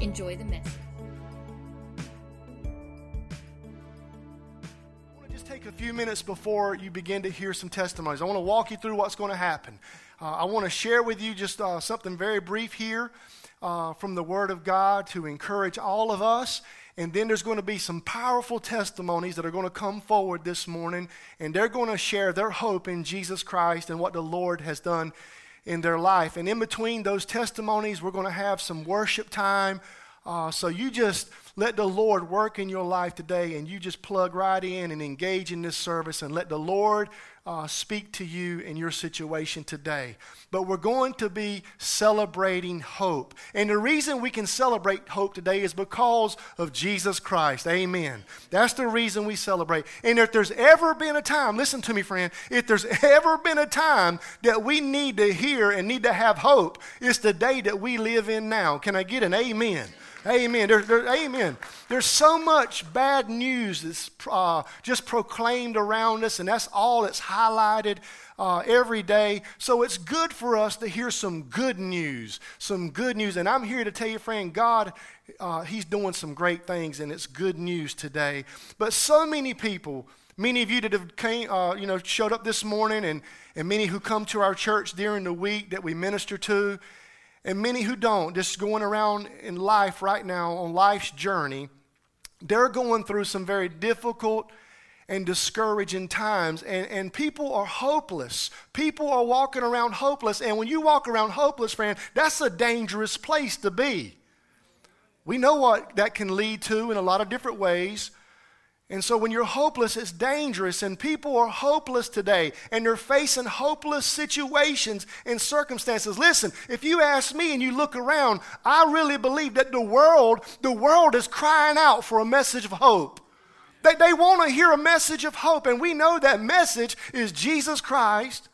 Enjoy the message. I want to just take a few minutes before you begin to hear some testimonies. I want to walk you through what's going to happen. Uh, I want to share with you just uh, something very brief here uh, from the Word of God to encourage all of us. And then there's going to be some powerful testimonies that are going to come forward this morning, and they're going to share their hope in Jesus Christ and what the Lord has done in their life. And in between those testimonies, we're going to have some worship time. Uh, so you just let the Lord work in your life today, and you just plug right in and engage in this service, and let the Lord uh, speak to you in your situation today. But we're going to be celebrating hope. And the reason we can celebrate hope today is because of Jesus Christ. Amen. That's the reason we celebrate. And if there's ever been a time, listen to me, friend, if there's ever been a time that we need to hear and need to have hope, it's the day that we live in now. Can I get an amen? Amen. There, there, amen. There's so much bad news that's uh, just proclaimed around us, and that's all that's highlighted uh, every day. So it's good for us to hear some good news, some good news. And I'm here to tell you, friend, God, uh, He's doing some great things, and it's good news today. But so many people, many of you that have came, uh, you know, showed up this morning, and, and many who come to our church during the week that we minister to, and many who don't, just going around in life right now on life's journey, they're going through some very difficult and discouraging times. And, and people are hopeless. People are walking around hopeless. And when you walk around hopeless, friend, that's a dangerous place to be. We know what that can lead to in a lot of different ways. And so when you're hopeless, it's dangerous, and people are hopeless today, and they're facing hopeless situations and circumstances. Listen, if you ask me and you look around, I really believe that the world, the world is crying out for a message of hope. They, they want to hear a message of hope, and we know that message is Jesus Christ.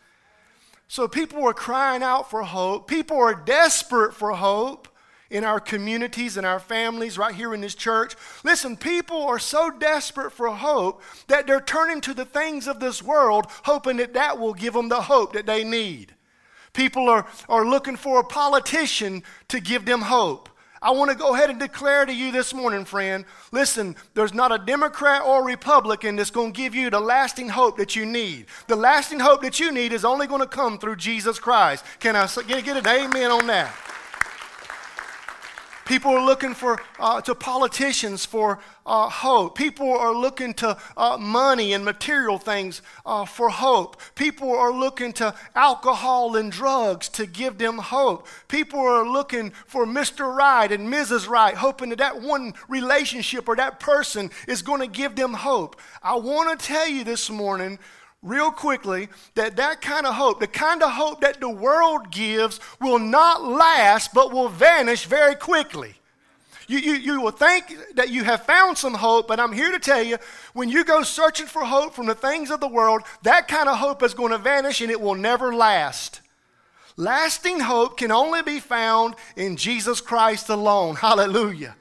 So people are crying out for hope. People are desperate for hope in our communities and our families, right here in this church. Listen, people are so desperate for hope that they're turning to the things of this world, hoping that that will give them the hope that they need. People are, are looking for a politician to give them hope. I want to go ahead and declare to you this morning, friend listen, there's not a Democrat or Republican that's going to give you the lasting hope that you need. The lasting hope that you need is only going to come through Jesus Christ. Can I get, get an amen on that? People are looking for uh, to politicians for uh, hope. People are looking to uh, money and material things uh, for hope. People are looking to alcohol and drugs to give them hope. People are looking for Mr. Right and Mrs. Right, hoping that that one relationship or that person is going to give them hope. I want to tell you this morning real quickly that that kind of hope, the kind of hope that the world gives, will not last but will vanish very quickly. You, you, you will think that you have found some hope, but I'm here to tell you when you go searching for hope from the things of the world, that kind of hope is going to vanish and it will never last. Lasting hope can only be found in Jesus Christ alone. Hallelujah.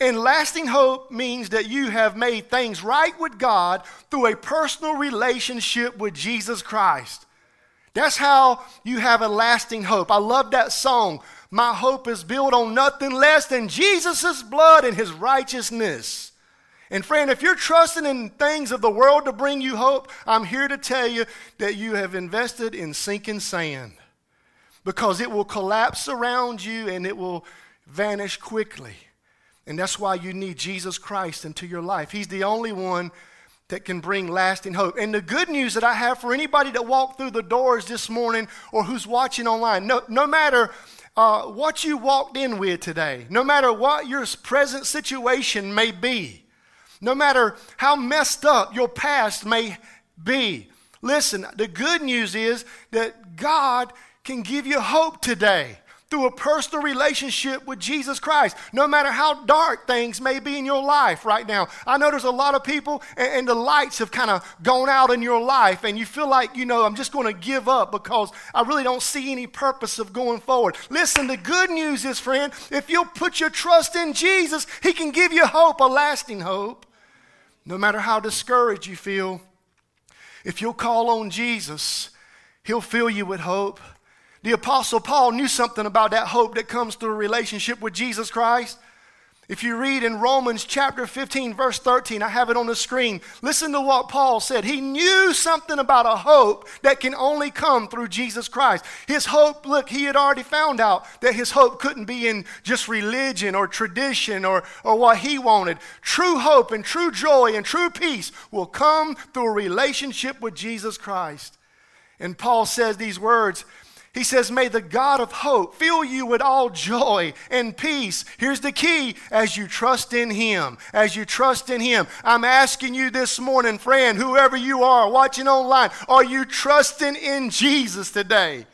And lasting hope means that you have made things right with God through a personal relationship with Jesus Christ. That's how you have a lasting hope. I love that song. My hope is built on nothing less than Jesus' blood and his righteousness. And friend, if you're trusting in things of the world to bring you hope, I'm here to tell you that you have invested in sinking sand because it will collapse around you and it will vanish quickly. And that's why you need Jesus Christ into your life. He's the only one that can bring lasting hope. And the good news that I have for anybody that walked through the doors this morning or who's watching online, no, no matter uh, what you walked in with today, no matter what your present situation may be, no matter how messed up your past may be, listen, the good news is that God can give you hope today. Through a personal relationship with Jesus Christ, no matter how dark things may be in your life right now. I know there's a lot of people, and, and the lights have kind of gone out in your life, and you feel like, you know, I'm just going to give up because I really don't see any purpose of going forward. Listen, the good news is, friend, if you'll put your trust in Jesus, He can give you hope, a lasting hope. No matter how discouraged you feel, if you'll call on Jesus, He'll fill you with hope. The Apostle Paul knew something about that hope that comes through a relationship with Jesus Christ. If you read in Romans chapter 15, verse 13, I have it on the screen. Listen to what Paul said. He knew something about a hope that can only come through Jesus Christ. His hope, look, he had already found out that his hope couldn't be in just religion or tradition or, or what he wanted. True hope and true joy and true peace will come through a relationship with Jesus Christ. And Paul says these words he says, May the God of hope fill you with all joy and peace. Here's the key as you trust in Him. As you trust in Him. I'm asking you this morning, friend, whoever you are watching online, are you trusting in Jesus today?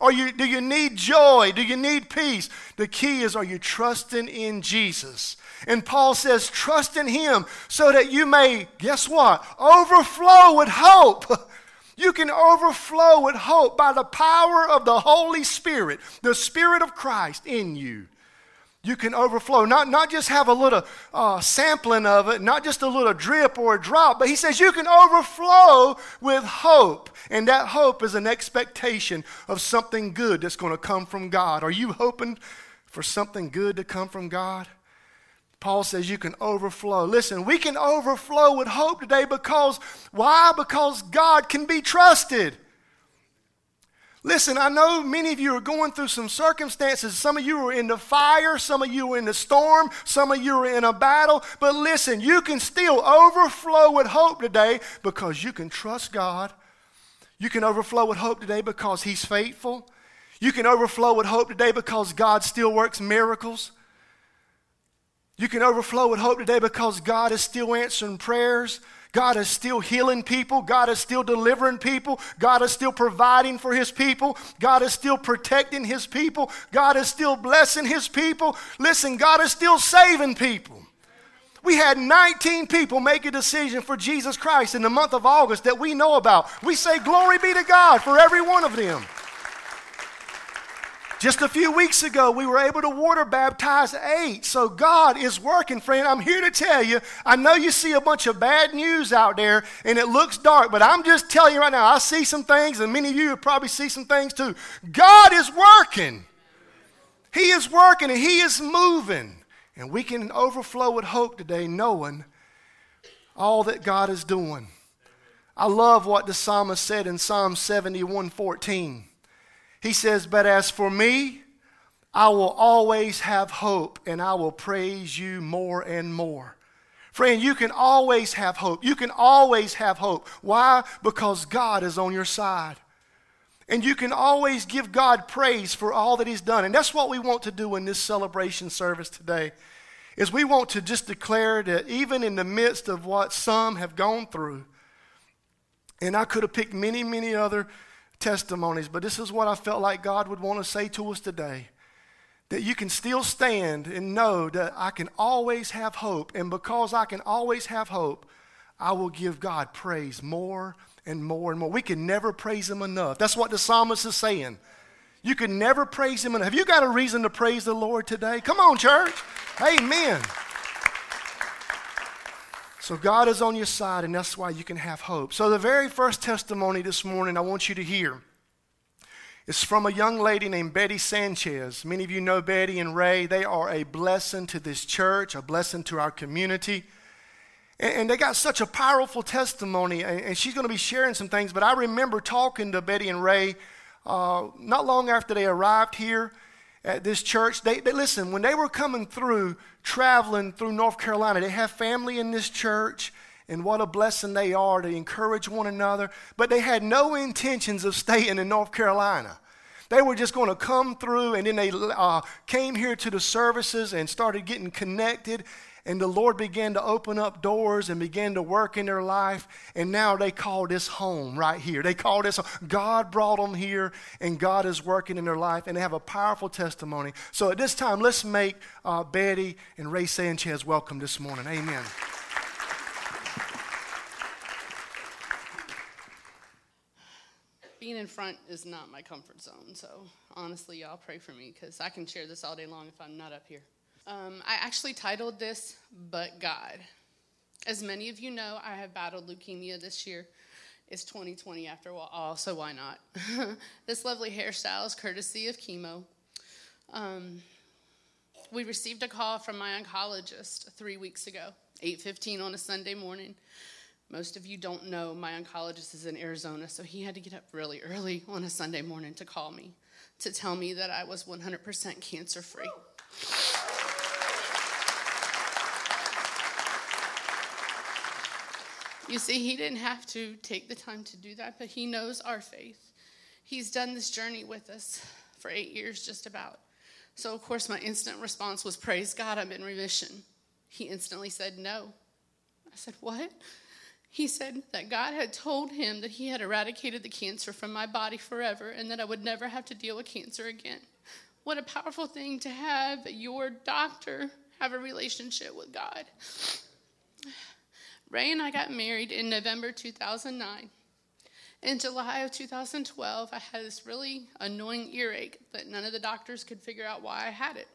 Are you, do you need joy? Do you need peace? The key is, are you trusting in Jesus? And Paul says, trust in Him so that you may, guess what? Overflow with hope. You can overflow with hope by the power of the Holy Spirit, the Spirit of Christ in you. You can overflow, not, not just have a little uh, sampling of it, not just a little drip or a drop, but he says you can overflow with hope. And that hope is an expectation of something good that's going to come from God. Are you hoping for something good to come from God? Paul says you can overflow. Listen, we can overflow with hope today because, why? Because God can be trusted. Listen, I know many of you are going through some circumstances. Some of you are in the fire, some of you are in the storm, some of you are in a battle. But listen, you can still overflow with hope today because you can trust God. You can overflow with hope today because He's faithful. You can overflow with hope today because God still works miracles. You can overflow with hope today because God is still answering prayers. God is still healing people. God is still delivering people. God is still providing for his people. God is still protecting his people. God is still blessing his people. Listen, God is still saving people. We had 19 people make a decision for Jesus Christ in the month of August that we know about. We say, Glory be to God for every one of them. Just a few weeks ago, we were able to water baptize eight. So God is working, friend. I'm here to tell you. I know you see a bunch of bad news out there and it looks dark, but I'm just telling you right now, I see some things, and many of you probably see some things too. God is working. He is working and He is moving. And we can overflow with hope today, knowing all that God is doing. I love what the psalmist said in Psalm 71 14. He says, But as for me, I will always have hope and I will praise you more and more. Friend, you can always have hope. You can always have hope. Why? Because God is on your side. And you can always give God praise for all that he's done. And that's what we want to do in this celebration service today. Is we want to just declare that even in the midst of what some have gone through, and I could have picked many, many other testimonies, but this is what I felt like God would want to say to us today. That you can still stand and know that I can always have hope. And because I can always have hope, I will give God praise more and more and more. We can never praise Him enough. That's what the psalmist is saying. You can never praise Him enough. Have you got a reason to praise the Lord today? Come on, church. Amen. So God is on your side, and that's why you can have hope. So the very first testimony this morning I want you to hear is from a young lady named Betty Sanchez. Many of you know Betty and Ray. They are a blessing to this church, a blessing to our community. And, they got such a powerful testimony, and, she's going to be sharing some things. But I remember talking to Betty and Ray uh, not long after they arrived here at this church. They, they, listen, when they were coming through, traveling through North Carolina, they have family in this church, and what a blessing they are to encourage one another. But they had no intentions of staying in North Carolina. They were just going to come through, and then they uh, came here to the services and started getting connected. And the Lord began to open up doors and began to work in their life. And now they call this home right here. They call this home. God brought them here, and God is working in their life, and they have a powerful testimony. So at this time, let's make uh, Betty and Ray Sanchez welcome this morning. Amen. being in front is not my comfort zone. So honestly, y'all pray for me because I can share this all day long if I'm not up here. Um, I actually titled this "But God." As many of you know, I have battled leukemia this year. It's 2020 after all, so why not? this lovely hairstyle is courtesy of chemo. Um, we received a call from my oncologist three weeks ago, 8:15 on a Sunday morning. Most of you don't know my oncologist is in Arizona, so he had to get up really early on a Sunday morning to call me to tell me that I was 100% cancer free. You see, he didn't have to take the time to do that, but he knows our faith. He's done this journey with us for eight years, just about. So, of course, my instant response was, Praise God, I'm in remission. He instantly said, No. I said, What? He said that God had told him that he had eradicated the cancer from my body forever and that I would never have to deal with cancer again. What a powerful thing to have your doctor have a relationship with God. Ray and I got married in November 2009. In July of 2012, I had this really annoying earache that none of the doctors could figure out why I had it.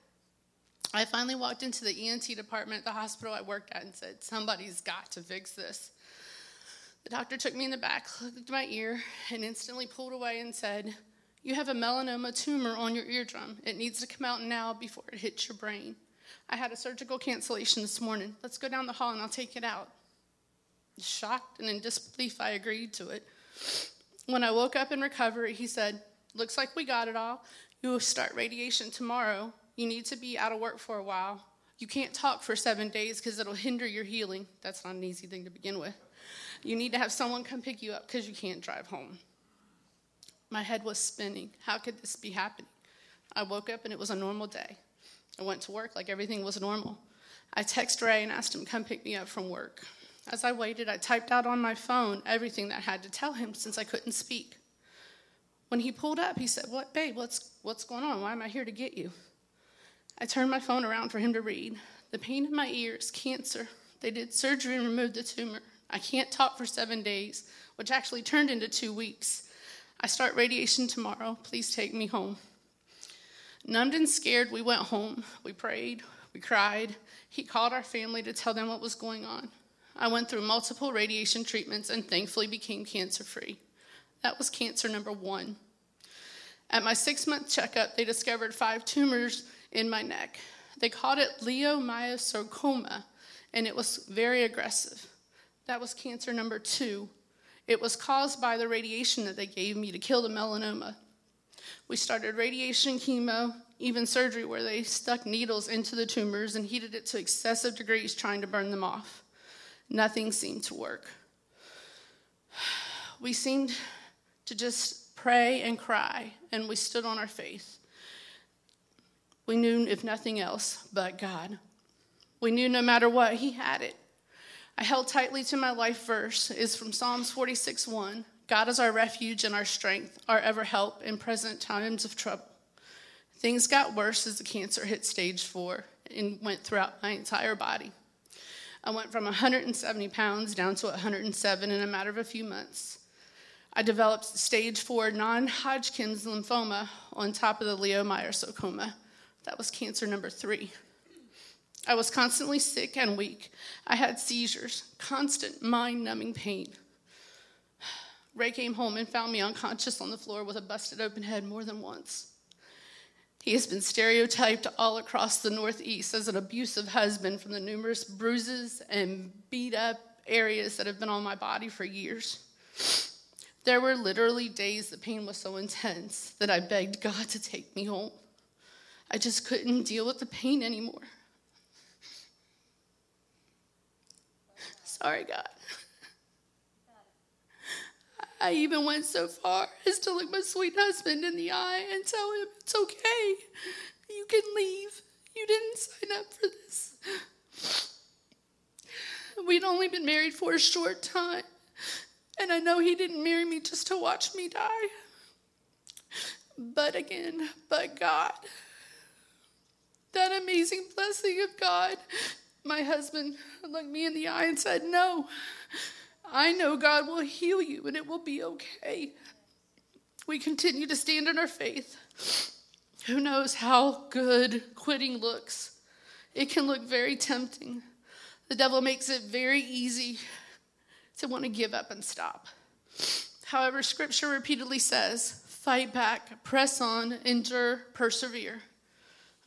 I finally walked into the ENT department at the hospital I worked at and said, Somebody's got to fix this. The doctor took me in the back, looked at my ear, and instantly pulled away and said, You have a melanoma tumor on your eardrum. It needs to come out now before it hits your brain. I had a surgical cancellation this morning. Let's go down the hall and I'll take it out. Shocked and in disbelief, I agreed to it. When I woke up in recovery, he said, Looks like we got it all. You will start radiation tomorrow. You need to be out of work for a while. You can't talk for seven days because it'll hinder your healing. That's not an easy thing to begin with. You need to have someone come pick you up because you can't drive home. My head was spinning. How could this be happening? I woke up and it was a normal day. I went to work like everything was normal. I texted Ray and asked him to come pick me up from work. As I waited, I typed out on my phone everything that I had to tell him since I couldn't speak. When he pulled up, he said, What, babe, what's, what's going on? Why am I here to get you? I turned my phone around for him to read. The pain in my ear is cancer. They did surgery and removed the tumor. I can't talk for seven days, which actually turned into two weeks. I start radiation tomorrow. Please take me home. Numbed and scared, we went home. We prayed. We cried. He called our family to tell them what was going on. I went through multiple radiation treatments and thankfully became cancer free. That was cancer number one. At my six month checkup, they discovered five tumors in my neck. They called it leiomyosarcoma, and it was very aggressive. That was cancer number two. It was caused by the radiation that they gave me to kill the melanoma. We started radiation, chemo, even surgery where they stuck needles into the tumors and heated it to excessive degrees trying to burn them off. Nothing seemed to work. We seemed to just pray and cry, and we stood on our faith. We knew, if nothing else, but God. We knew no matter what, He had it. I held tightly to my life verse is from Psalms 46 1. God is our refuge and our strength, our ever help in present times of trouble. Things got worse as the cancer hit stage four and went throughout my entire body. I went from 170 pounds down to 107 in a matter of a few months. I developed stage four non Hodgkin's lymphoma on top of the leiomyosarcoma. That was cancer number three. I was constantly sick and weak. I had seizures, constant mind numbing pain. Ray came home and found me unconscious on the floor with a busted open head more than once. He has been stereotyped all across the Northeast as an abusive husband from the numerous bruises and beat up areas that have been on my body for years. There were literally days the pain was so intense that I begged God to take me home. I just couldn't deal with the pain anymore. Sorry, God. I even went so far as to look my sweet husband in the eye and tell him it's okay. You can leave. You didn't sign up for this. We'd only been married for a short time, and I know he didn't marry me just to watch me die. But again, but God, that amazing blessing of God, my husband looked me in the eye and said, No, I know God will heal you and it will be okay. We continue to stand in our faith. Who knows how good quitting looks? It can look very tempting. The devil makes it very easy to want to give up and stop. However, scripture repeatedly says, fight back, press on, endure, persevere.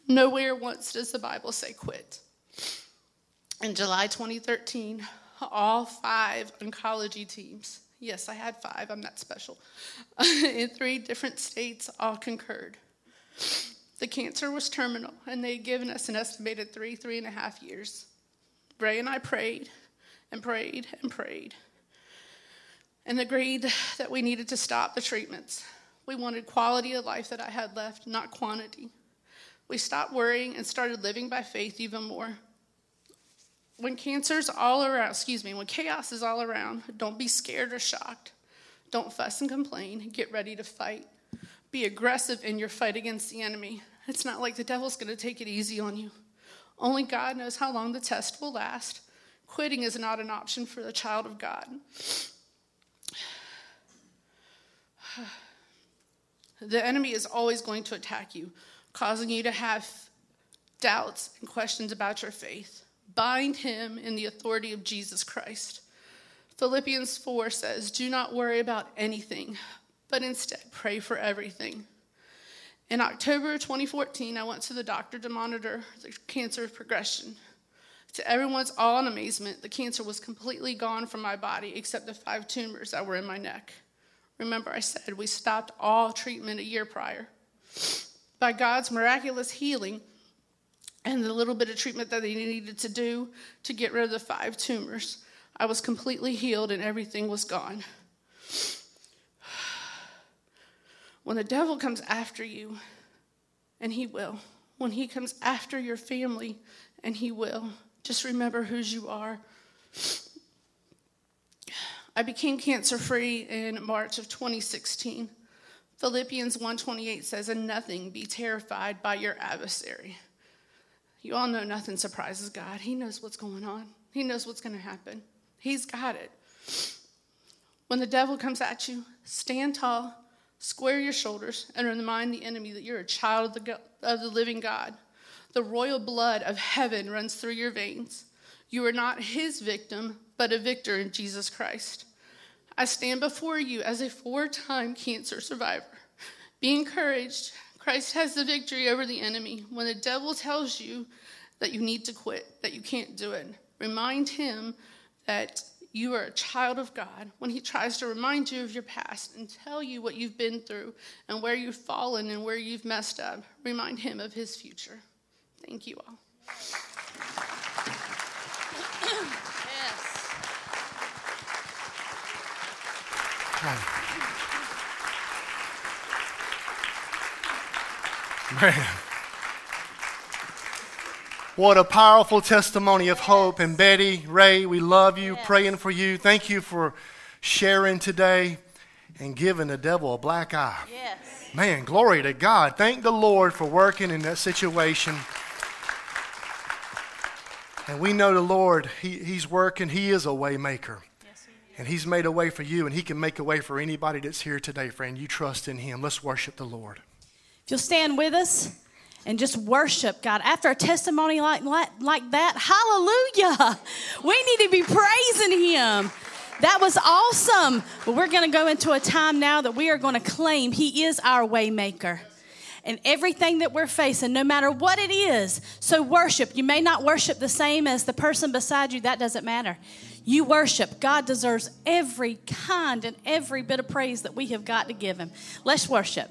Nowhere once does the Bible say quit. In July 2013, all five oncology teams, yes, I had five, I'm not special, in three different states all concurred. The cancer was terminal, and they had given us an estimated three, three and a half years. Ray and I prayed and prayed and prayed and agreed that we needed to stop the treatments. We wanted quality of life that I had left, not quantity. We stopped worrying and started living by faith even more. When cancer's all around, excuse me, when chaos is all around, don't be scared or shocked. Don't fuss and complain. Get ready to fight. Be aggressive in your fight against the enemy. It's not like the devil's going to take it easy on you. Only God knows how long the test will last. Quitting is not an option for the child of God. The enemy is always going to attack you, causing you to have doubts and questions about your faith. Bind him in the authority of Jesus Christ. Philippians 4 says, Do not worry about anything, but instead pray for everything. In October 2014, I went to the doctor to monitor the cancer progression. To everyone's awe and amazement, the cancer was completely gone from my body except the five tumors that were in my neck. Remember, I said we stopped all treatment a year prior. By God's miraculous healing and the little bit of treatment that they needed to do to get rid of the five tumors, I was completely healed and everything was gone. When the devil comes after you, and he will, when he comes after your family, and he will, just remember whose you are. I became cancer free in March of 2016. Philippians 1:28 says, "And nothing be terrified by your adversary." You all know nothing surprises God. He knows what's going on. He knows what's going to happen. He's got it. When the devil comes at you, stand tall, square your shoulders, and remind the enemy that you're a child of the, of the living God. The royal blood of heaven runs through your veins. You are not his victim, but a victor in Jesus Christ. I stand before you as a four time cancer survivor. Be encouraged. Christ has the victory over the enemy. When the devil tells you that you need to quit, that you can't do it, remind him that you are a child of God. When he tries to remind you of your past and tell you what you've been through and where you've fallen and where you've messed up, remind him of his future. Thank you all. Man. What a powerful testimony of hope. And Betty, Ray, we love you, yes. praying for you. Thank you for sharing today and giving the devil a black eye. Yes. Man, glory to God. Thank the Lord for working in that situation. And we know the Lord, he, He's working. He is a waymaker. Yes, and He's made a way for you, and He can make a way for anybody that's here today, friend. You trust in Him. Let's worship the Lord. You'll stand with us and just worship God. After a testimony like, like, like that, hallelujah. We need to be praising Him. That was awesome. But we're going to go into a time now that we are going to claim He is our waymaker and everything that we're facing, no matter what it is. So, worship. You may not worship the same as the person beside you, that doesn't matter. You worship. God deserves every kind and every bit of praise that we have got to give Him. Let's worship.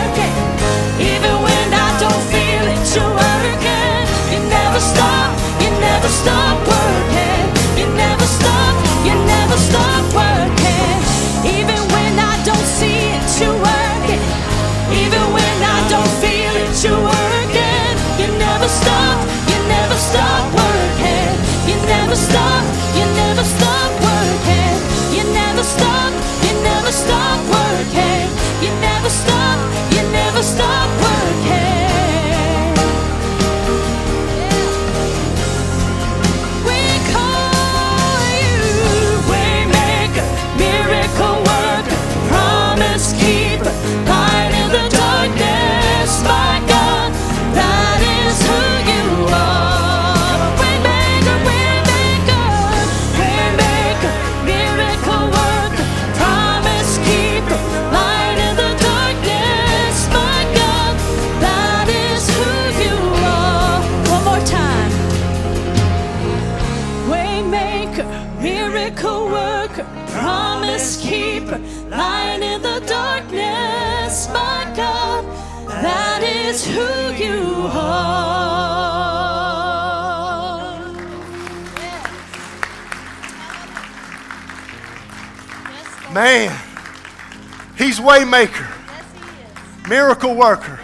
Man, he's waymaker, miracle worker,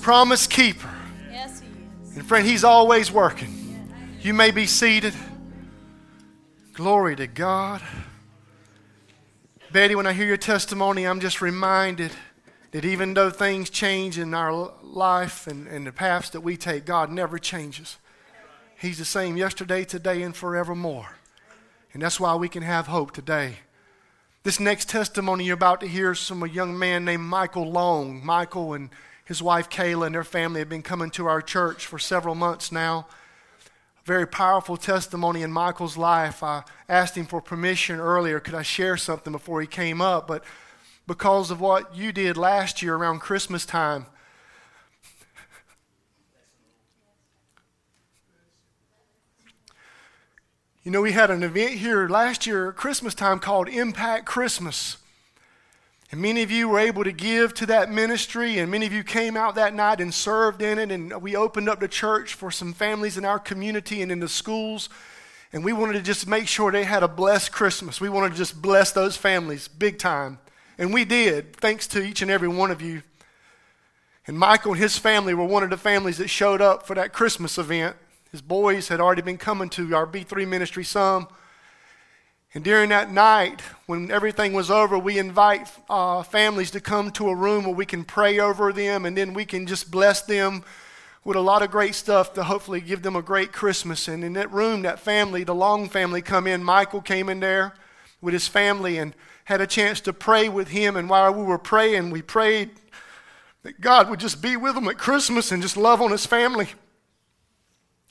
promise keeper. Yes, he is. And friend, he's always working. You may be seated. Glory to God. Betty, when I hear your testimony, I'm just reminded that even though things change in our life and, and the paths that we take, God never changes. He's the same yesterday, today, and forevermore. And that's why we can have hope today. This next testimony you're about to hear is from a young man named Michael Long. Michael and his wife Kayla and their family have been coming to our church for several months now. Very powerful testimony in Michael's life. I asked him for permission earlier. Could I share something before he came up? But because of what you did last year around Christmas time, You know, we had an event here last year at Christmas time called Impact Christmas. And many of you were able to give to that ministry, and many of you came out that night and served in it. And we opened up the church for some families in our community and in the schools. And we wanted to just make sure they had a blessed Christmas. We wanted to just bless those families big time. And we did, thanks to each and every one of you. And Michael and his family were one of the families that showed up for that Christmas event. His boys had already been coming to our B3 ministry some. And during that night, when everything was over, we invite uh, families to come to a room where we can pray over them and then we can just bless them with a lot of great stuff to hopefully give them a great Christmas. And in that room, that family, the Long family, come in. Michael came in there with his family and had a chance to pray with him. And while we were praying, we prayed that God would just be with them at Christmas and just love on his family.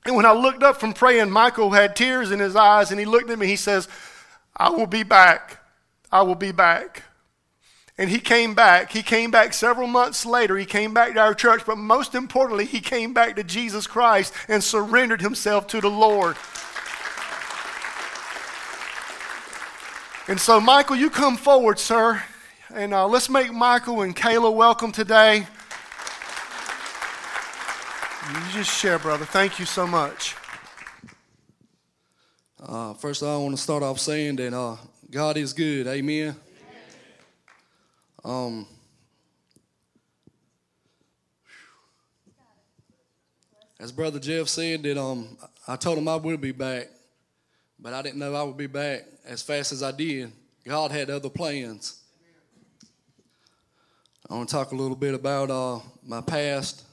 And when I looked up from praying, Michael had tears in his eyes and he looked at me. He says, I will be back. I will be back. And he came back. He came back several months later. He came back to our church, but most importantly, he came back to Jesus Christ and surrendered himself to the Lord. And so, Michael, you come forward, sir. And uh, let's make Michael and Kayla welcome today. You just share, brother. Thank you so much. Uh, first, I want to start off saying that uh, God is good. Amen. Um, as Brother Jeff said, that um, I told him I would be back, but I didn't know I would be back as fast as I did. God had other plans. I want to talk a little bit about uh, my past.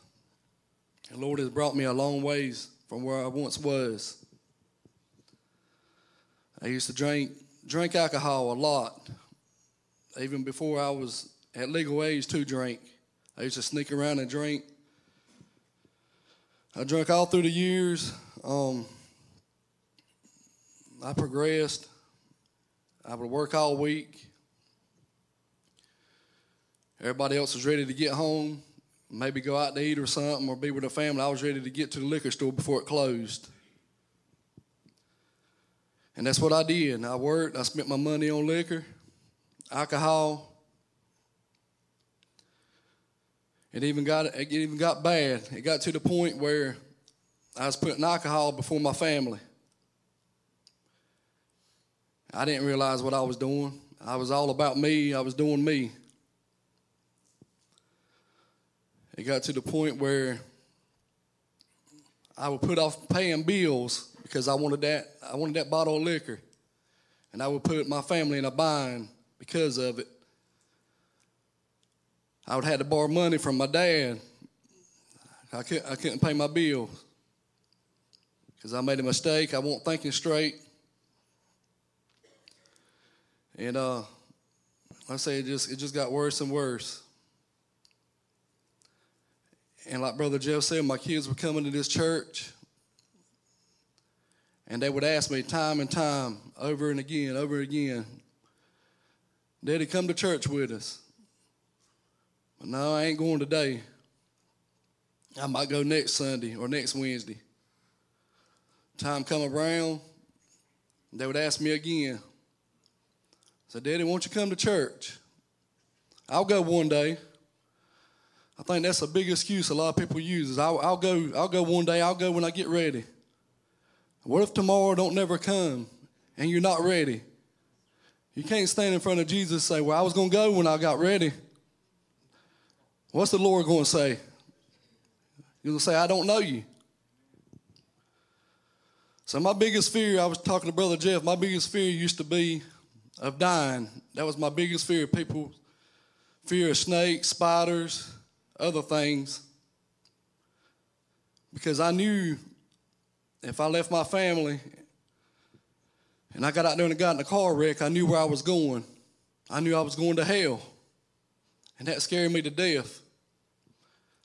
The Lord has brought me a long ways from where I once was. I used to drink drink alcohol a lot, even before I was at legal age to drink. I used to sneak around and drink. I drank all through the years. Um, I progressed. I would work all week. Everybody else was ready to get home, maybe go out to eat or something, or be with a family. I was ready to get to the liquor store before it closed. And that's what I did. I worked, I spent my money on liquor, alcohol. It even got it even got bad. It got to the point where I was putting alcohol before my family. I didn't realize what I was doing. I was all about me. I was doing me. It got to the point where I would put off paying bills because I wanted that I wanted that bottle of liquor. And I would put my family in a bind because of it. I would have to borrow money from my dad. I couldn't, I couldn't pay my bills because I made a mistake. I wasn't thinking straight. And uh, I say, it just, it just got worse and worse. And like Brother Jeff said, my kids were coming to this church. And they would ask me time and time, over and again, over and again, Daddy, come to church with us. But no, I ain't going today. I might go next Sunday or next Wednesday. Time come around, they would ask me again. Said, Daddy, won't you come to church? I'll go one day. I think that's a big excuse a lot of people use. Is I'll, I'll go. I'll go one day. I'll go when I get ready. What if tomorrow don't never come and you're not ready? You can't stand in front of Jesus and say, "Well, I was going to go when I got ready." What's the Lord going to say? He's going to say, "I don't know you." So my biggest fear, I was talking to Brother Jeff. My biggest fear used to be of dying. That was my biggest fear. People fear of snakes, spiders, other things. Because I knew if I left my family and I got out there and got in a car wreck, I knew where I was going. I knew I was going to hell. And that scared me to death.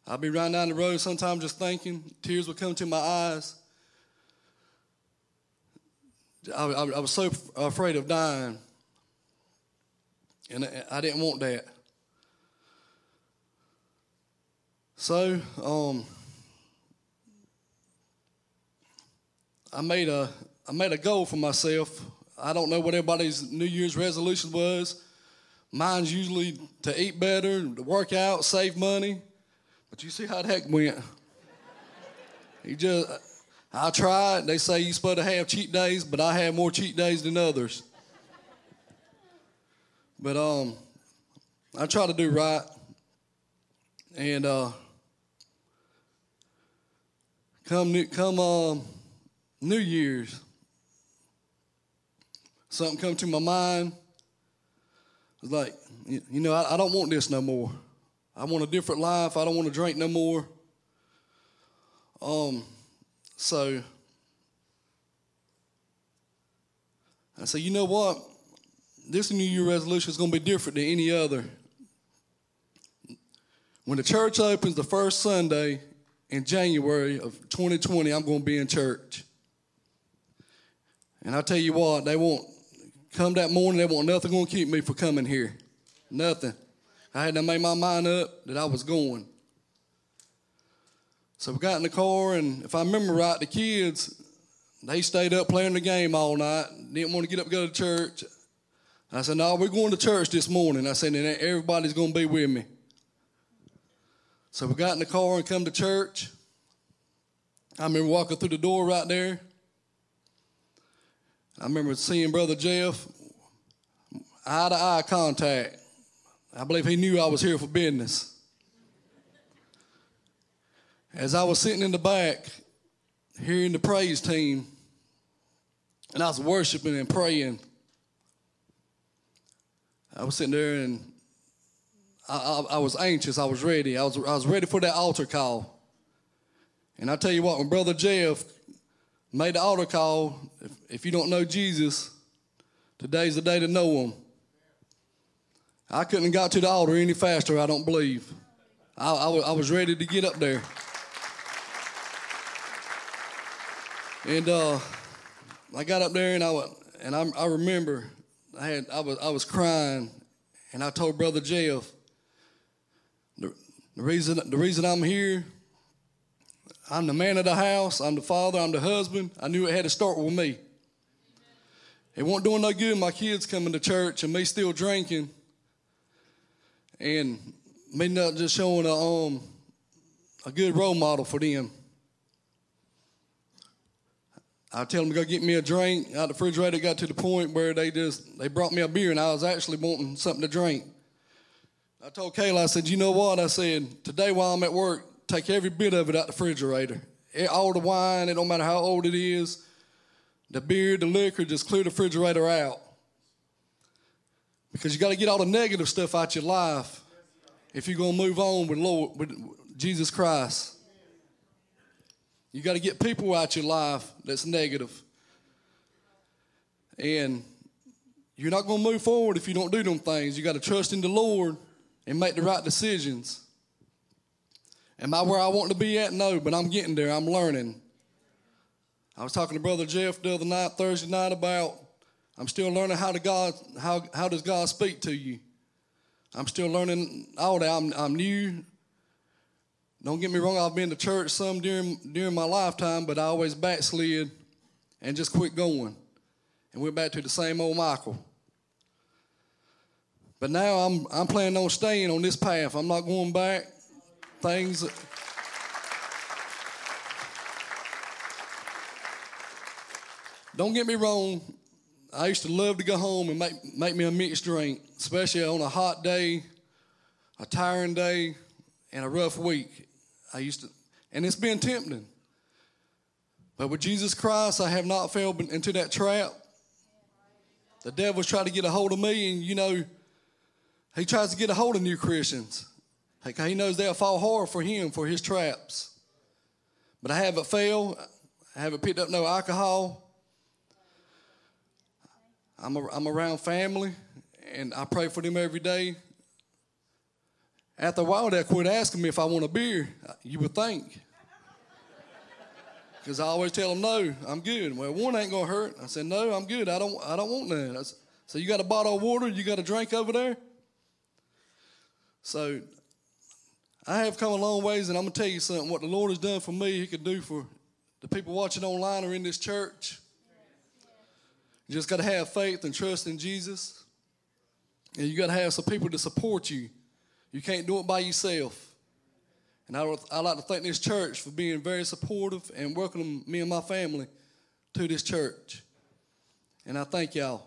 I'd be riding down the road sometimes just thinking, tears would come to my eyes. I, I, I was so afraid of dying. And I didn't want that. So, um, I made a I made a goal for myself. I don't know what everybody's New Year's resolution was. Mine's usually to eat better, to work out, save money. But you see how that went. You just I tried. They say you're supposed to have cheat days, but I have more cheat days than others. But um, I try to do right, and uh, come new, come um, New Year's, something come to my mind. It's like, you, know, I, I don't want this no more. I want a different life. I don't want to drink no more. Um, so I said, you know what? This New Year resolution is going to be different than any other. When the church opens the first Sunday in January of 2020, I'm going to be in church. And I tell you what, they won't come that morning, they want nothing going to keep me from coming here. Nothing. I had to make my mind up that I was going. So we got in the car, and if I remember right, the kids, they stayed up playing the game all night, didn't want to get up go to church. I said, No, we're going to church this morning. I said, And everybody's going to be with me. So we got in the car and come to church. I remember walking through the door right there. I remember seeing Brother Jeff, eye to eye contact. I believe he knew I was here for business. As I was sitting in the back, hearing the praise team, and I was worshiping and praying. I was sitting there and I, I, I, was anxious. I was ready. I was, I was ready for that altar call. And I tell you what, when Brother Jeff made the altar call, if, if you don't know Jesus, today's the day to know him. I couldn't have got to the altar any faster, I don't believe. I, I, I was ready to get up there. And uh, I got up there and I, and I, I remember I, had, I, was, I was crying and I told Brother Jeff, the, reason, the reason I'm here, I'm the man of the house, I'm the father, I'm the husband. I knew it had to start with me. It wasn't doing no good my kids coming to church and me still drinking and me not just showing a, um, a good role model for them. I tell them to go get me a drink out the refrigerator. Got to the point where they just they brought me a beer, and I was actually wanting something to drink. I told Kayla, I said, you know what? I said today while I'm at work, take every bit of it out the refrigerator. Eh, all the wine, it don't matter how old it is, the beer, the liquor, just clear the refrigerator out. Because you got to get all the negative stuff out your life if you're going to move on with Lord with Jesus Christ. You got to get people out your life that's negative. And you're not going to move forward if you don't do them things. You got to trust in the Lord and make the right decisions. Am I where I want to be at? No, but I'm getting there. I'm learning. I was talking to Brother Jeff the other night, Thursday night, about I'm still learning how to God how how does God speak to you. I'm still learning all that. I'm, I'm new. Don't get me wrong, I've been to church some during during my lifetime, but I always backslid and just quit going and went back to the same old Michael. But now I'm I'm planning on staying on this path. I'm not going back. Things Don't get me wrong, I used to love to go home and make, make me a mixed drink, especially on a hot day, a tiring day, and a rough week. I used to, and it's been tempting. But with Jesus Christ, I have not fell into that trap. The devil's trying to get a hold of me, and you know, he tries to get a hold of new Christians. He knows they'll fall hard for him for his traps. But I haven't failed. I haven't picked up no alcohol. I'm, a, I'm around family, and I pray for them every day. After a while, they'll quit asking me if I want a beer. You would think. Because I always tell them, no, I'm good. Well, one ain't going to hurt. I said, no, I'm good. I don't, I don't want none. Said, so you got a bottle of water? You got a drink over there? So I have come a long ways, and I'm going to tell you something. What the Lord has done for me, He could do for the people watching online or in this church. You just got to have faith and trust in Jesus. And you got to have some people to support you you can't do it by yourself. And I, I like to thank this church for being very supportive and welcoming me and my family to this church. And I thank y'all.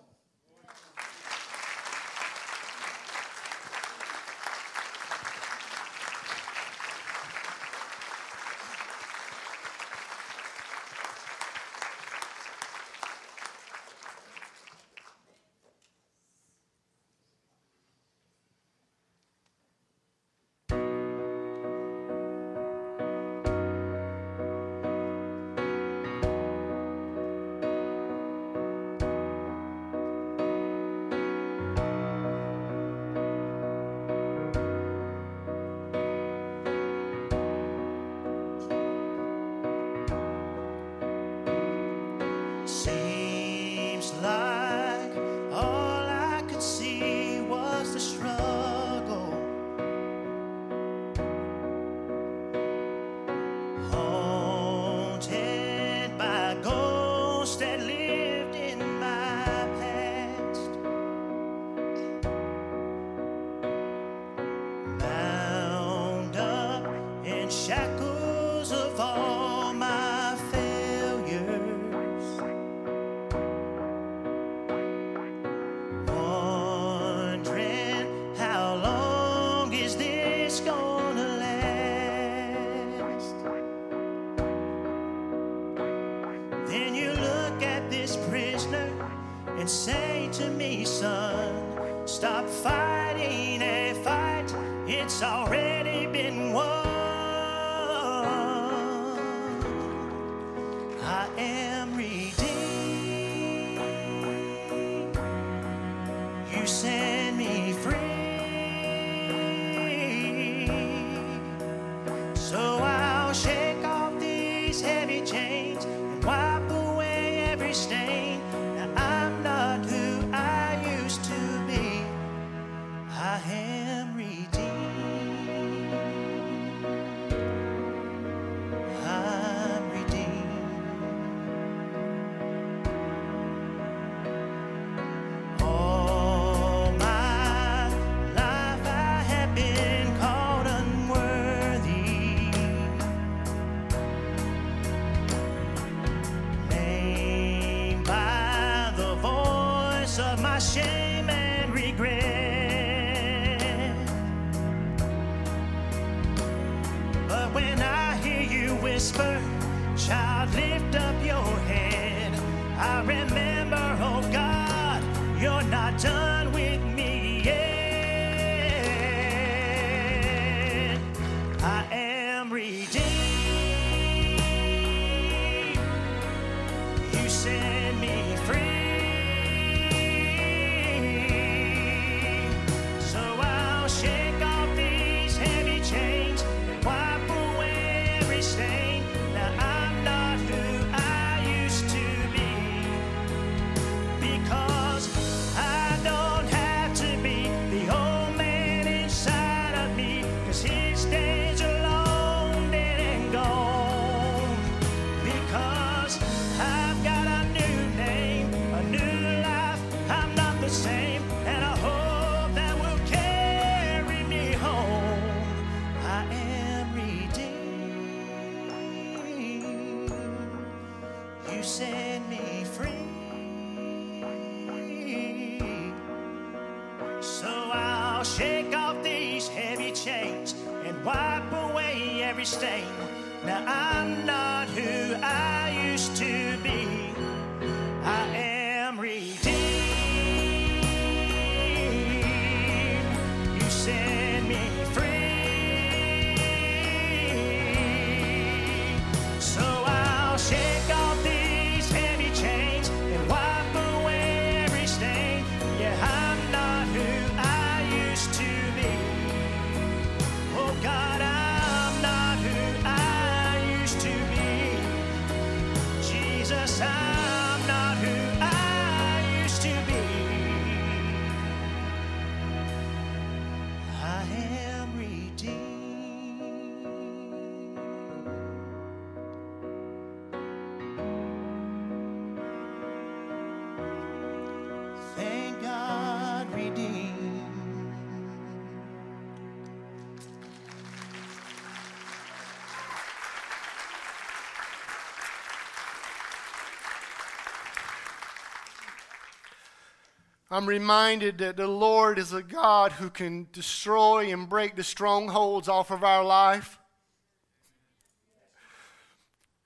I'm reminded that the Lord is a God who can destroy and break the strongholds off of our life.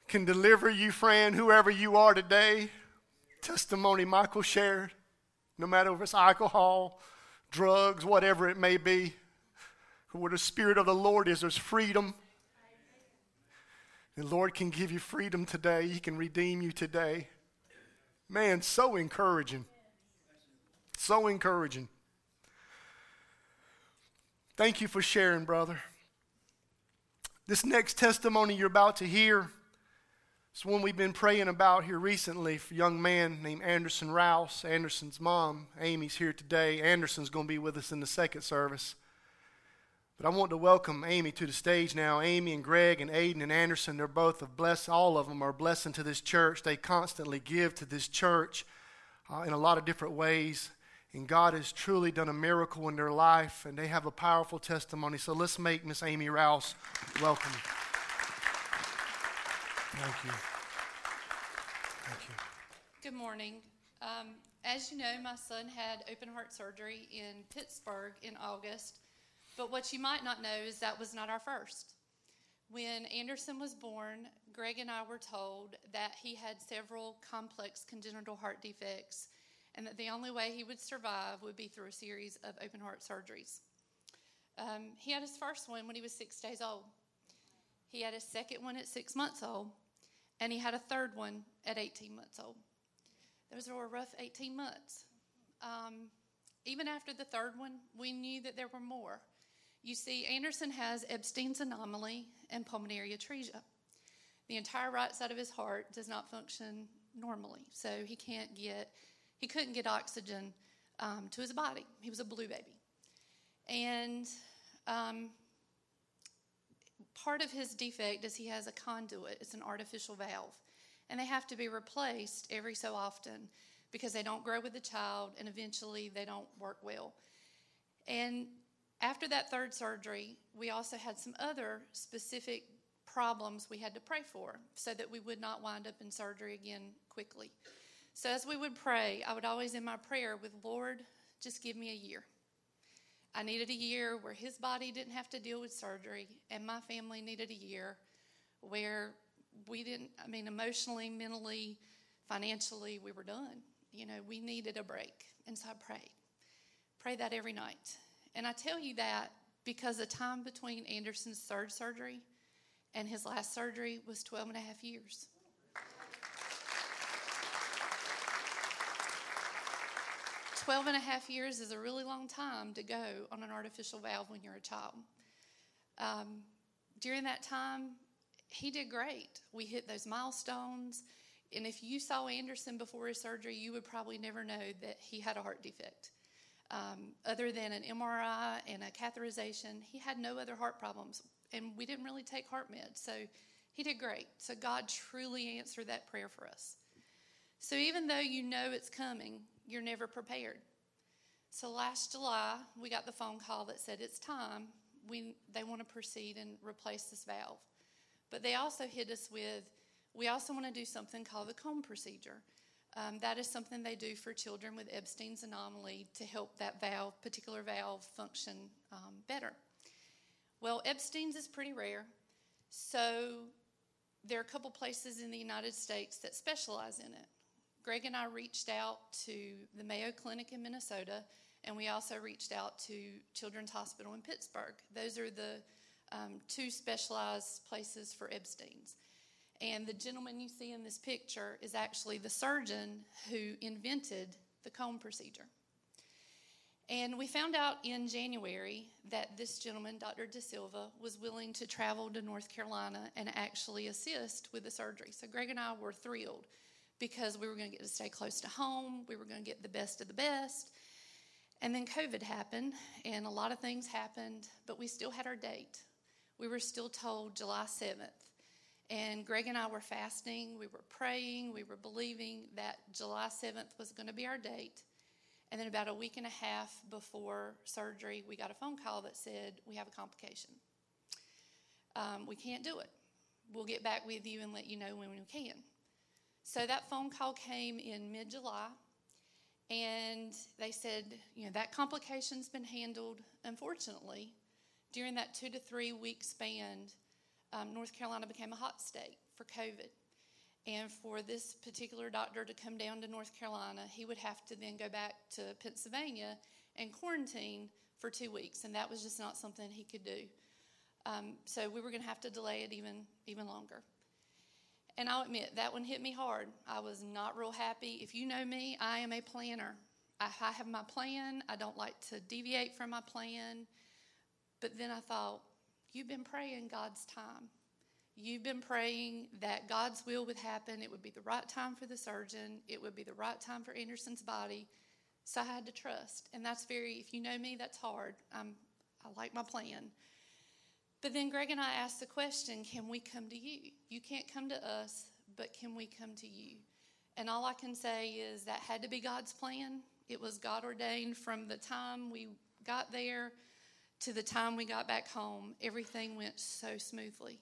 Can deliver you, friend, whoever you are today. Testimony Michael shared, no matter if it's alcohol, drugs, whatever it may be. Where the Spirit of the Lord is, there's freedom. The Lord can give you freedom today. He can redeem you today. Man, so encouraging. So encouraging. Thank you for sharing, brother. This next testimony you're about to hear is one we've been praying about here recently for a young man named Anderson Rouse. Anderson's mom, Amy's here today. Anderson's going to be with us in the second service. But I want to welcome Amy to the stage now. Amy and Greg and Aiden and Anderson, they're both a bless. All of them are a blessing to this church. They constantly give to this church uh, in a lot of different ways. And God has truly done a miracle in their life, and they have a powerful testimony. So let's make Miss Amy Rouse welcome. Thank you. Thank you. Good morning. Um, as you know, my son had open heart surgery in Pittsburgh in August, but what you might not know is that was not our first. When Anderson was born, Greg and I were told that he had several complex congenital heart defects and that the only way he would survive would be through a series of open heart surgeries. Um, he had his first one when he was six days old. He had his second one at six months old, and he had a third one at 18 months old. Those were a rough 18 months. Um, even after the third one, we knew that there were more. You see, Anderson has Ebstein's anomaly and pulmonary atresia. The entire right side of his heart does not function normally, so he can't get, he couldn't get oxygen um, to his body. He was a blue baby, and um, part of his defect is he has a conduit. It's an artificial valve, and they have to be replaced every so often because they don't grow with the child, and eventually they don't work well. And after that third surgery, we also had some other specific problems we had to pray for so that we would not wind up in surgery again quickly. So, as we would pray, I would always in my prayer with, Lord, just give me a year. I needed a year where his body didn't have to deal with surgery, and my family needed a year where we didn't, I mean, emotionally, mentally, financially, we were done. You know, we needed a break. And so I prayed. Pray that every night. And I tell you that because the time between Anderson's third surgery and his last surgery was 12 and a half years. Twelve and a half years is a really long time to go on an artificial valve when you're a child. Um, during that time, he did great. We hit those milestones. And if you saw Anderson before his surgery, you would probably never know that he had a heart defect. Um, other than an MRI and a catheterization, he had no other heart problems. And we didn't really take heart meds. So he did great. So God truly answered that prayer for us. So even though you know it's coming, you're never prepared. So last July, we got the phone call that said it's time. We, they want to proceed and replace this valve. But they also hit us with, we also want to do something called the cone procedure. Um, that is something they do for children with Ebstein's anomaly to help that valve, particular valve, function um, better. Well, Ebstein's is pretty rare, so there are a couple places in the United States that specialize in it. Greg and I reached out to the Mayo Clinic in Minnesota, and we also reached out to Children's Hospital in Pittsburgh. Those are the um, two specialized places for Ebstein's. And the gentleman you see in this picture is actually the surgeon who invented the cone procedure. And we found out in January that this gentleman, Dr. Da Silva, was willing to travel to North Carolina and actually assist with the surgery. So Greg and I were thrilled because we were going to get to stay close to home, we were going to get the best of the best. And then COVID happened, and a lot of things happened, but we still had our date. We were still told July 7th. And Greg and I were fasting, we were praying, we were believing that July 7th was going to be our date. And then, about a week and a half before surgery, we got a phone call that said, We have a complication. Um, we can't do it. We'll get back with you and let you know when we can. So that phone call came in mid July, and they said, you know, that complication's been handled, unfortunately. During that two to three week span, um, North Carolina became a hot state for COVID. And for this particular doctor to come down to North Carolina, he would have to then go back to Pennsylvania and quarantine for two weeks. And that was just not something he could do. Um, so we were going to have to delay it even, even longer. And I'll admit, that one hit me hard. I was not real happy. If you know me, I am a planner. I, I have my plan. I don't like to deviate from my plan. But then I thought, you've been praying God's time. You've been praying that God's will would happen. It would be the right time for the surgeon. It would be the right time for Anderson's body. So I had to trust. And that's very, if you know me, that's hard. I'm, I like my plan. But then Greg and I asked the question can we come to you? You can't come to us, but can we come to you? And all I can say is that had to be God's plan. It was God ordained from the time we got there to the time we got back home. Everything went so smoothly.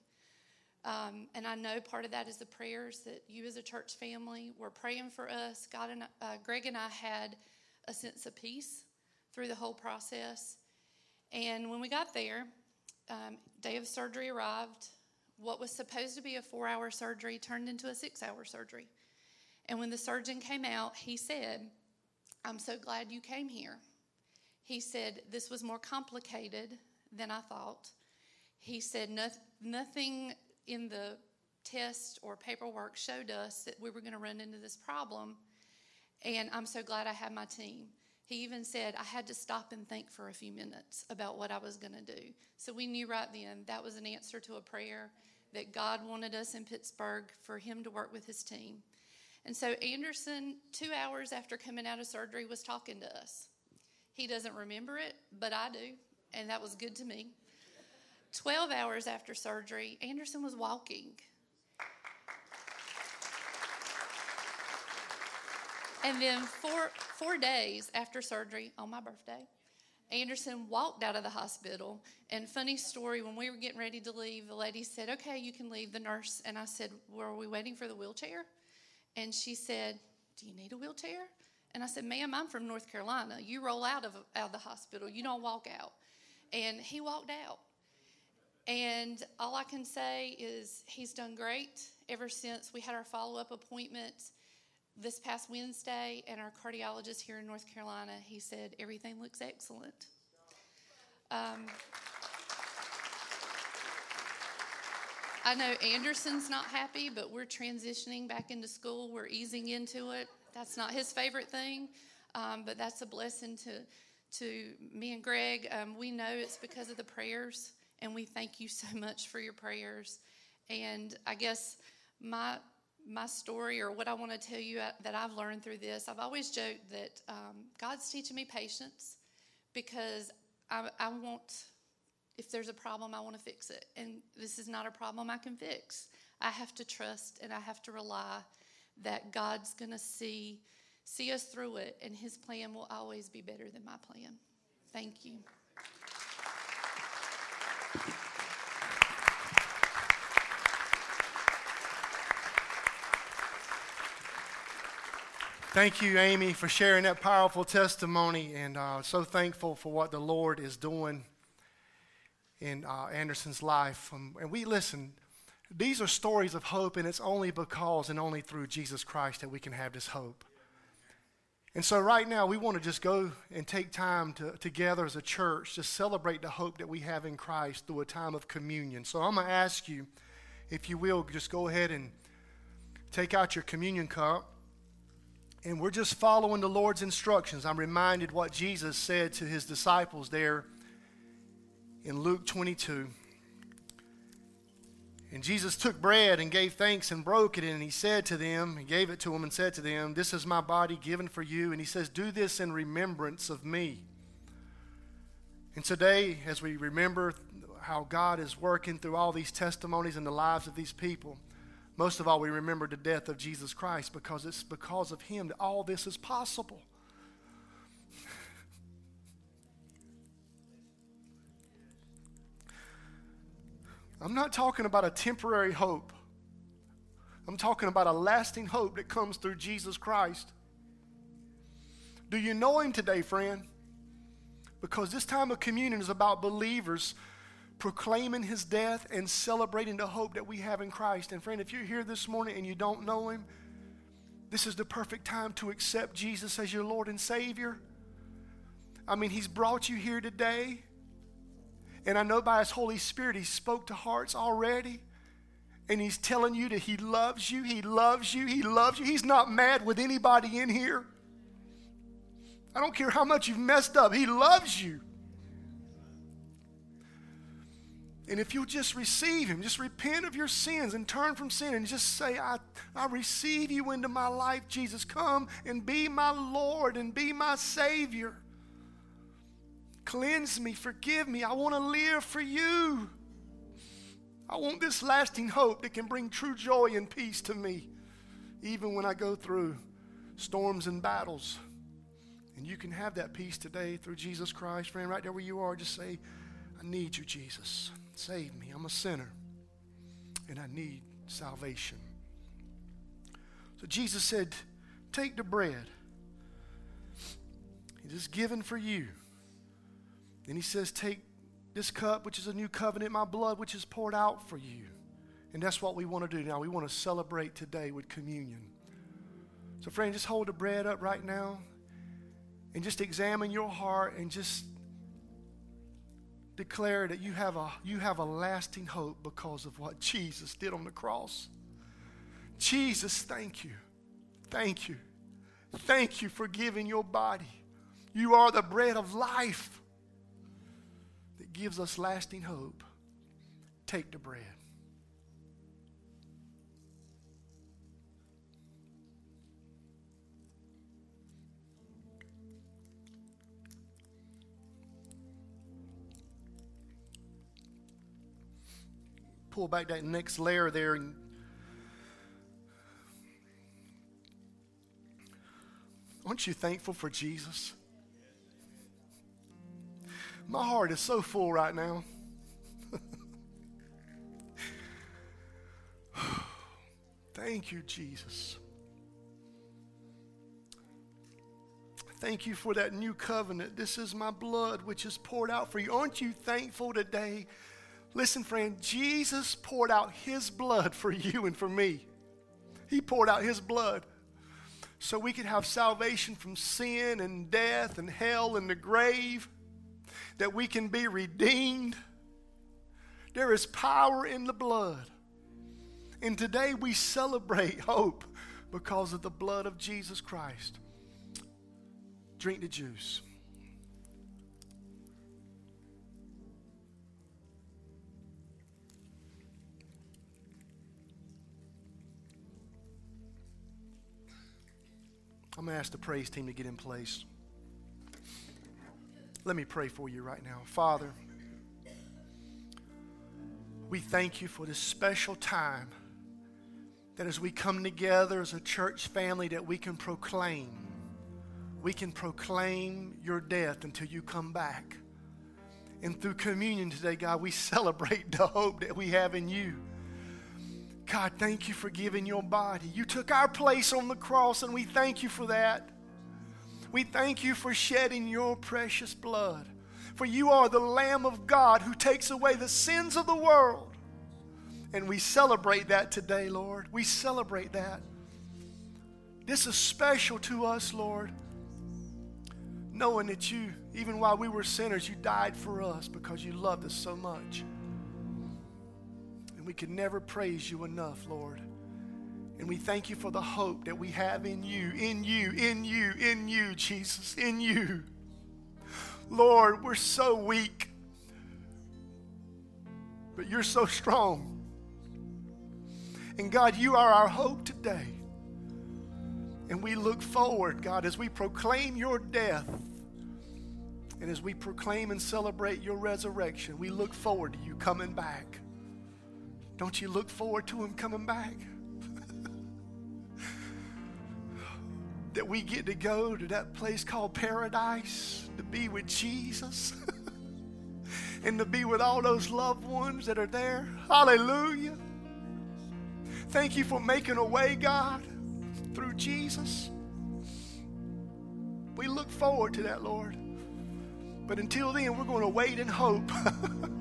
Um, and I know part of that is the prayers that you as a church family were praying for us. God and uh, Greg and I had a sense of peace through the whole process. And when we got there, um, day of surgery arrived. What was supposed to be a four hour surgery turned into a six hour surgery. And when the surgeon came out, he said, I'm so glad you came here. He said, This was more complicated than I thought. He said, "Noth- Nothing in the test or paperwork showed us that we were going to run into this problem. And I'm so glad I had my team. He even said I had to stop and think for a few minutes about what I was going to do. So we knew right then that was an answer to a prayer that God wanted us in Pittsburgh for him to work with his team. And so Anderson, two hours after coming out of surgery, was talking to us. He doesn't remember it, but I do, and that was good to me. 12 hours after surgery, Anderson was walking. And then four, four days after surgery, on my birthday, Anderson walked out of the hospital. And funny story, when we were getting ready to leave, the lady said, Okay, you can leave, the nurse. And I said, Were we waiting for the wheelchair? And she said, Do you need a wheelchair? And I said, Ma'am, I'm from North Carolina. You roll out of, out of the hospital, you don't walk out. And he walked out. And all I can say is he's done great ever since we had our follow up appointment this past Wednesday. And our cardiologist here in North Carolina, he said everything looks excellent. Um, I know Anderson's not happy, but we're transitioning back into school. We're easing into it. That's not his favorite thing, um, but that's a blessing to to me and Greg. Um, we know it's because of the prayers, and we thank you so much for your prayers. And I guess my my story or what I want to tell you uh, that I've learned through this, I've always joked that um, God's teaching me patience because I, I want if there's a problem, I want to fix it. And this is not a problem I can fix. I have to trust and I have to rely that God's going to see see us through it and his plan will always be better than my plan. Thank you. Thank you, Amy, for sharing that powerful testimony, and uh, so thankful for what the Lord is doing in uh, Anderson's life. Um, and we listen, these are stories of hope, and it's only because and only through Jesus Christ that we can have this hope. And so, right now, we want to just go and take time to, together as a church to celebrate the hope that we have in Christ through a time of communion. So, I'm going to ask you, if you will, just go ahead and take out your communion cup. And we're just following the Lord's instructions. I'm reminded what Jesus said to his disciples there in Luke 22. And Jesus took bread and gave thanks and broke it, and he said to them, he gave it to them and said to them, This is my body given for you. And he says, Do this in remembrance of me. And today, as we remember how God is working through all these testimonies in the lives of these people, most of all, we remember the death of Jesus Christ because it's because of him that all this is possible. I'm not talking about a temporary hope. I'm talking about a lasting hope that comes through Jesus Christ. Do you know him today, friend? Because this time of communion is about believers proclaiming his death and celebrating the hope that we have in Christ. And friend, if you're here this morning and you don't know him, this is the perfect time to accept Jesus as your Lord and Savior. I mean, he's brought you here today. And I know by his Holy Spirit, he spoke to hearts already. And he's telling you that he loves you, he loves you, he loves you. He's not mad with anybody in here. I don't care how much you've messed up, he loves you. And if you'll just receive Him, just repent of your sins and turn from sin and just say, I, I receive you into my life, Jesus. Come and be my Lord and be my Savior. Cleanse me, forgive me. I want to live for you. I want this lasting hope that can bring true joy and peace to me, even when I go through storms and battles. And you can have that peace today through Jesus Christ. Friend, right there where you are, just say, I need you, Jesus. Save me. I'm a sinner and I need salvation. So Jesus said, Take the bread. It is given for you. Then he says, Take this cup, which is a new covenant, my blood, which is poured out for you. And that's what we want to do now. We want to celebrate today with communion. So, friend, just hold the bread up right now. and just examine your heart and just declare that you have a you have a lasting hope because of what Jesus did on the cross. Jesus, thank you. Thank you. Thank you for giving your body. You are the bread of life that gives us lasting hope. Take the bread. Pull back that next layer there and Aren't you thankful for Jesus? My heart is so full right now. Thank you, Jesus. Thank you for that new covenant. This is my blood, which is poured out for you. Aren't you thankful today? Listen, friend, Jesus poured out his blood for you and for me. He poured out his blood so we could have salvation from sin and death and hell and the grave, that we can be redeemed. There is power in the blood. And today we celebrate hope because of the blood of Jesus Christ. Drink the juice. I'm going to ask the praise team to get in place. Let me pray for you right now. Father, we thank you for this special time that as we come together as a church family that we can proclaim we can proclaim your death until you come back. And through communion today, God, we celebrate the hope that we have in you. God, thank you for giving your body. You took our place on the cross, and we thank you for that. We thank you for shedding your precious blood. For you are the Lamb of God who takes away the sins of the world. And we celebrate that today, Lord. We celebrate that. This is special to us, Lord. Knowing that you, even while we were sinners, you died for us because you loved us so much. We can never praise you enough, Lord. And we thank you for the hope that we have in you, in you, in you, in you, Jesus, in you. Lord, we're so weak, but you're so strong. And God, you are our hope today. And we look forward, God, as we proclaim your death and as we proclaim and celebrate your resurrection, we look forward to you coming back. Don't you look forward to him coming back? that we get to go to that place called paradise to be with Jesus and to be with all those loved ones that are there. Hallelujah. Thank you for making a way, God, through Jesus. We look forward to that, Lord. But until then, we're going to wait in hope.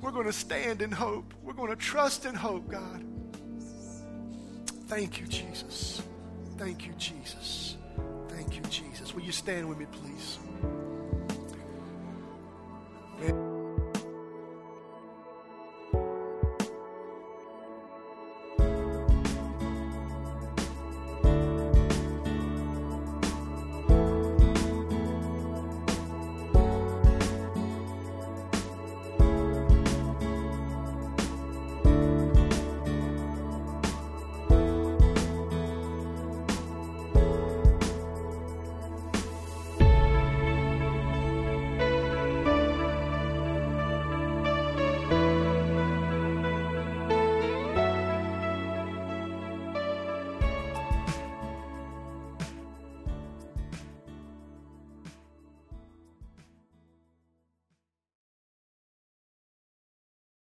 we're going to stand in hope. We're going to trust in hope, God. Thank you, Jesus. Thank you, Jesus. Thank you, Jesus. Will you stand with me, please?